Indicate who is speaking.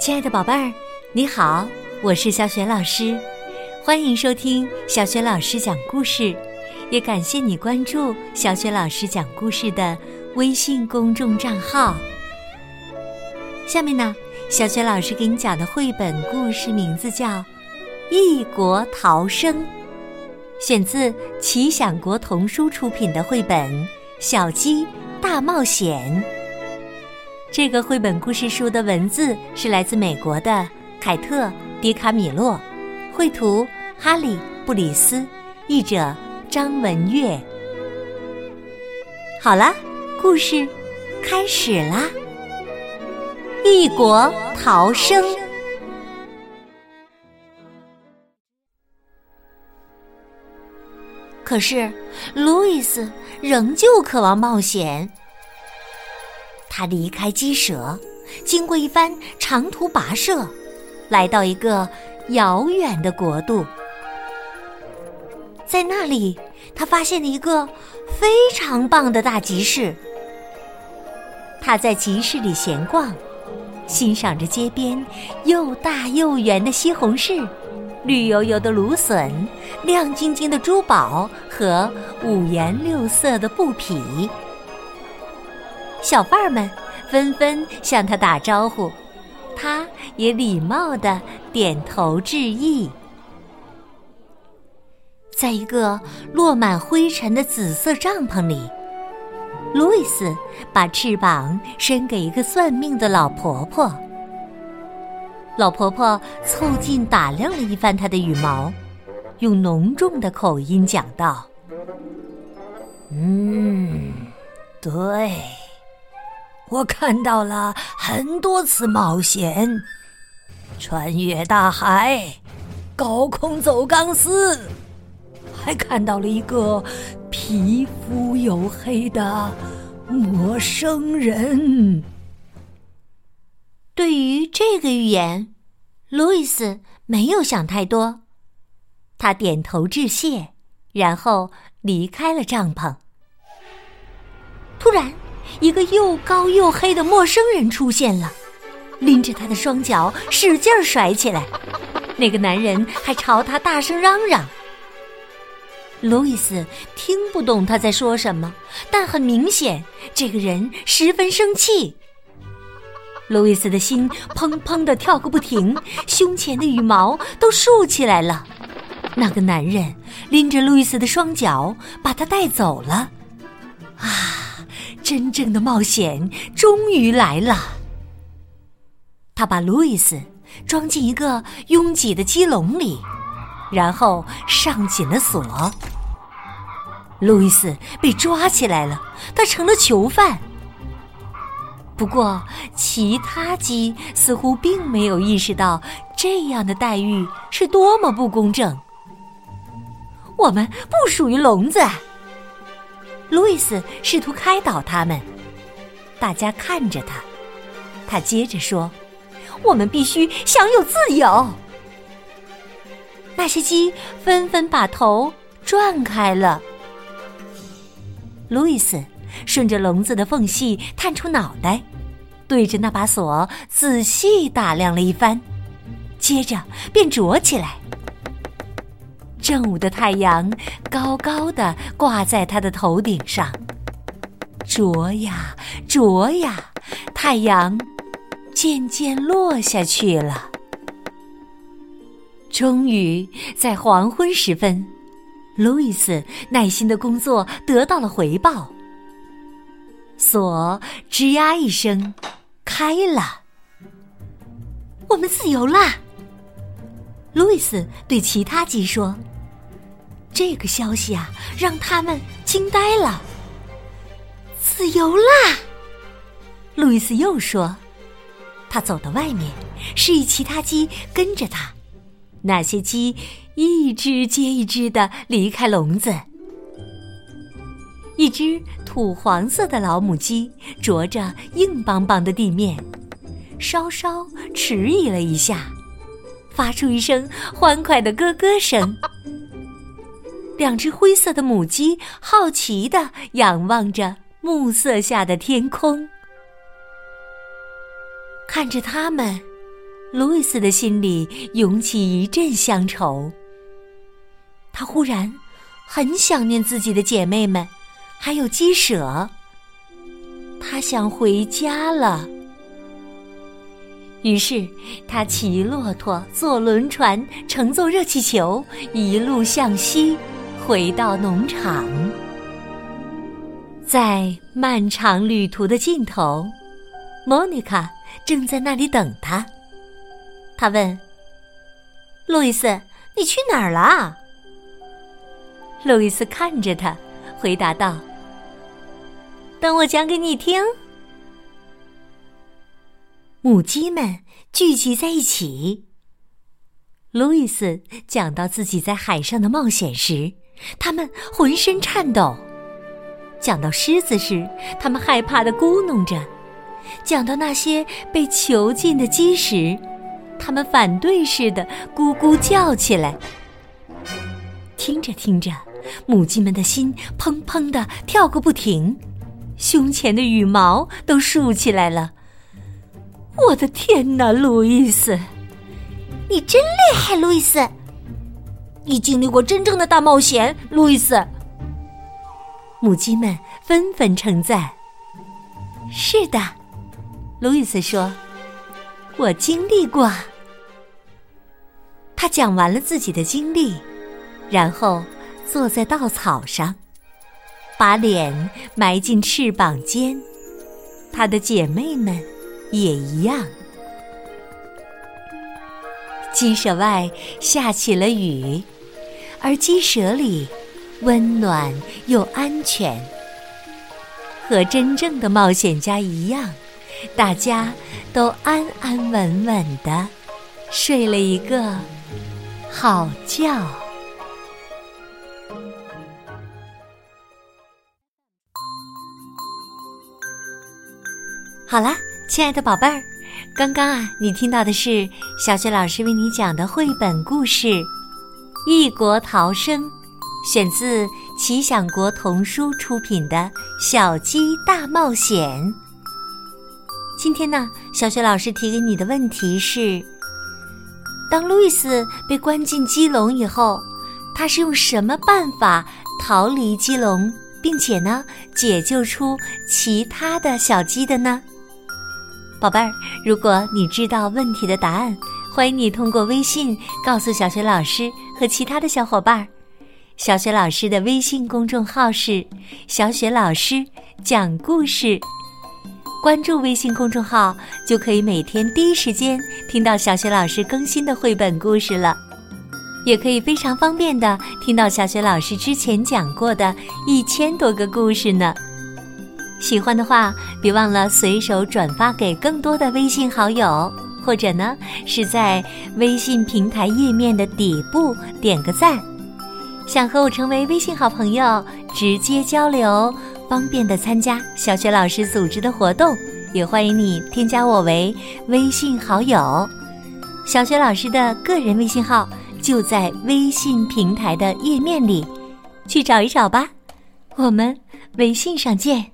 Speaker 1: 亲爱的宝贝儿，你好，我是小雪老师，欢迎收听小雪老师讲故事，也感谢你关注小雪老师讲故事的微信公众账号。下面呢，小雪老师给你讲的绘本故事名字叫《异国逃生》，选自奇想国童书出品的绘本《小鸡大冒险》。这个绘本故事书的文字是来自美国的凯特·迪卡米洛，绘图哈利·布里斯，译者张文月。好了，故事开始啦！异国逃生。可是，路易斯仍旧渴望冒险。他离开鸡舍，经过一番长途跋涉，来到一个遥远的国度。在那里，他发现了一个非常棒的大集市。他在集市里闲逛，欣赏着街边又大又圆的西红柿、绿油油的芦笋、亮晶晶的珠宝和五颜六色的布匹。小贩们纷纷向他打招呼，他也礼貌的点头致意。在一个落满灰尘的紫色帐篷里，路易斯把翅膀伸给一个算命的老婆婆。老婆婆凑近打量了一番他的羽毛，用浓重的口音讲道：“
Speaker 2: 嗯，对。”我看到了很多次冒险，穿越大海，高空走钢丝，还看到了一个皮肤黝黑的陌生人。
Speaker 1: 对于这个预言，路易斯没有想太多，他点头致谢，然后离开了帐篷。突然。一个又高又黑的陌生人出现了，拎着他的双脚使劲甩起来。那个男人还朝他大声嚷嚷。路易斯听不懂他在说什么，但很明显，这个人十分生气。路易斯的心砰砰的跳个不停，胸前的羽毛都竖起来了。那个男人拎着路易斯的双脚，把他带走了。啊！真正的冒险终于来了。他把路易斯装进一个拥挤的鸡笼里，然后上紧了锁。路易斯被抓起来了，他成了囚犯。不过，其他鸡似乎并没有意识到这样的待遇是多么不公正。我们不属于笼子。路易斯试图开导他们，大家看着他。他接着说：“我们必须享有自由。”那些鸡纷纷把头转开了。路易斯顺着笼子的缝隙探出脑袋，对着那把锁仔细打量了一番，接着便啄起来。正午的太阳高高的挂在他的头顶上，啄呀啄呀，太阳渐渐落下去了。终于在黄昏时分，路易斯耐心的工作得到了回报，锁吱呀一声开了，我们自由啦！路易斯对其他鸡说。这个消息啊，让他们惊呆了。自由啦！路易斯又说。他走到外面，示意其他鸡跟着他。那些鸡一只接一只的离开笼子。一只土黄色的老母鸡啄着硬邦邦的地面，稍稍迟疑了一下，发出一声欢快的咯咯声。两只灰色的母鸡好奇的仰望着暮色下的天空，看着它们，路易斯的心里涌起一阵乡愁。他忽然很想念自己的姐妹们，还有鸡舍。他想回家了。于是，他骑骆驼，坐轮船，乘坐热气球，一路向西，回到农场。在漫长旅途的尽头，莫妮卡正在那里等他。他问：“路易斯，你去哪儿了？”路易斯看着他，回答道：“等我讲给你听。”母鸡们聚集在一起。路易斯讲到自己在海上的冒险时，他们浑身颤抖；讲到狮子时，他们害怕的咕哝着；讲到那些被囚禁的鸡时，他们反对似的咕咕叫起来。听着听着，母鸡们的心砰砰的跳个不停，胸前的羽毛都竖起来了。我的天哪，路易斯，
Speaker 2: 你真厉害，路易斯！你经历过真正的大冒险，路易斯。
Speaker 1: 母鸡们纷纷称赞。是的，路易斯说：“我经历过。”他讲完了自己的经历，然后坐在稻草上，把脸埋进翅膀间。他的姐妹们。也一样。鸡舍外下起了雨，而鸡舍里温暖又安全。和真正的冒险家一样，大家都安安稳稳的睡了一个好觉。好啦。亲爱的宝贝儿，刚刚啊，你听到的是小雪老师为你讲的绘本故事《异国逃生》，选自奇想国童书出品的《小鸡大冒险》。今天呢，小雪老师提给你的问题是：当路易斯被关进鸡笼以后，他是用什么办法逃离鸡笼，并且呢，解救出其他的小鸡的呢？宝贝儿，如果你知道问题的答案，欢迎你通过微信告诉小雪老师和其他的小伙伴儿。小雪老师的微信公众号是“小雪老师讲故事”，关注微信公众号就可以每天第一时间听到小雪老师更新的绘本故事了，也可以非常方便的听到小雪老师之前讲过的一千多个故事呢。喜欢的话，别忘了随手转发给更多的微信好友，或者呢是在微信平台页面的底部点个赞。想和我成为微信好朋友，直接交流，方便的参加小雪老师组织的活动，也欢迎你添加我为微信好友。小雪老师的个人微信号就在微信平台的页面里，去找一找吧。我们微信上见。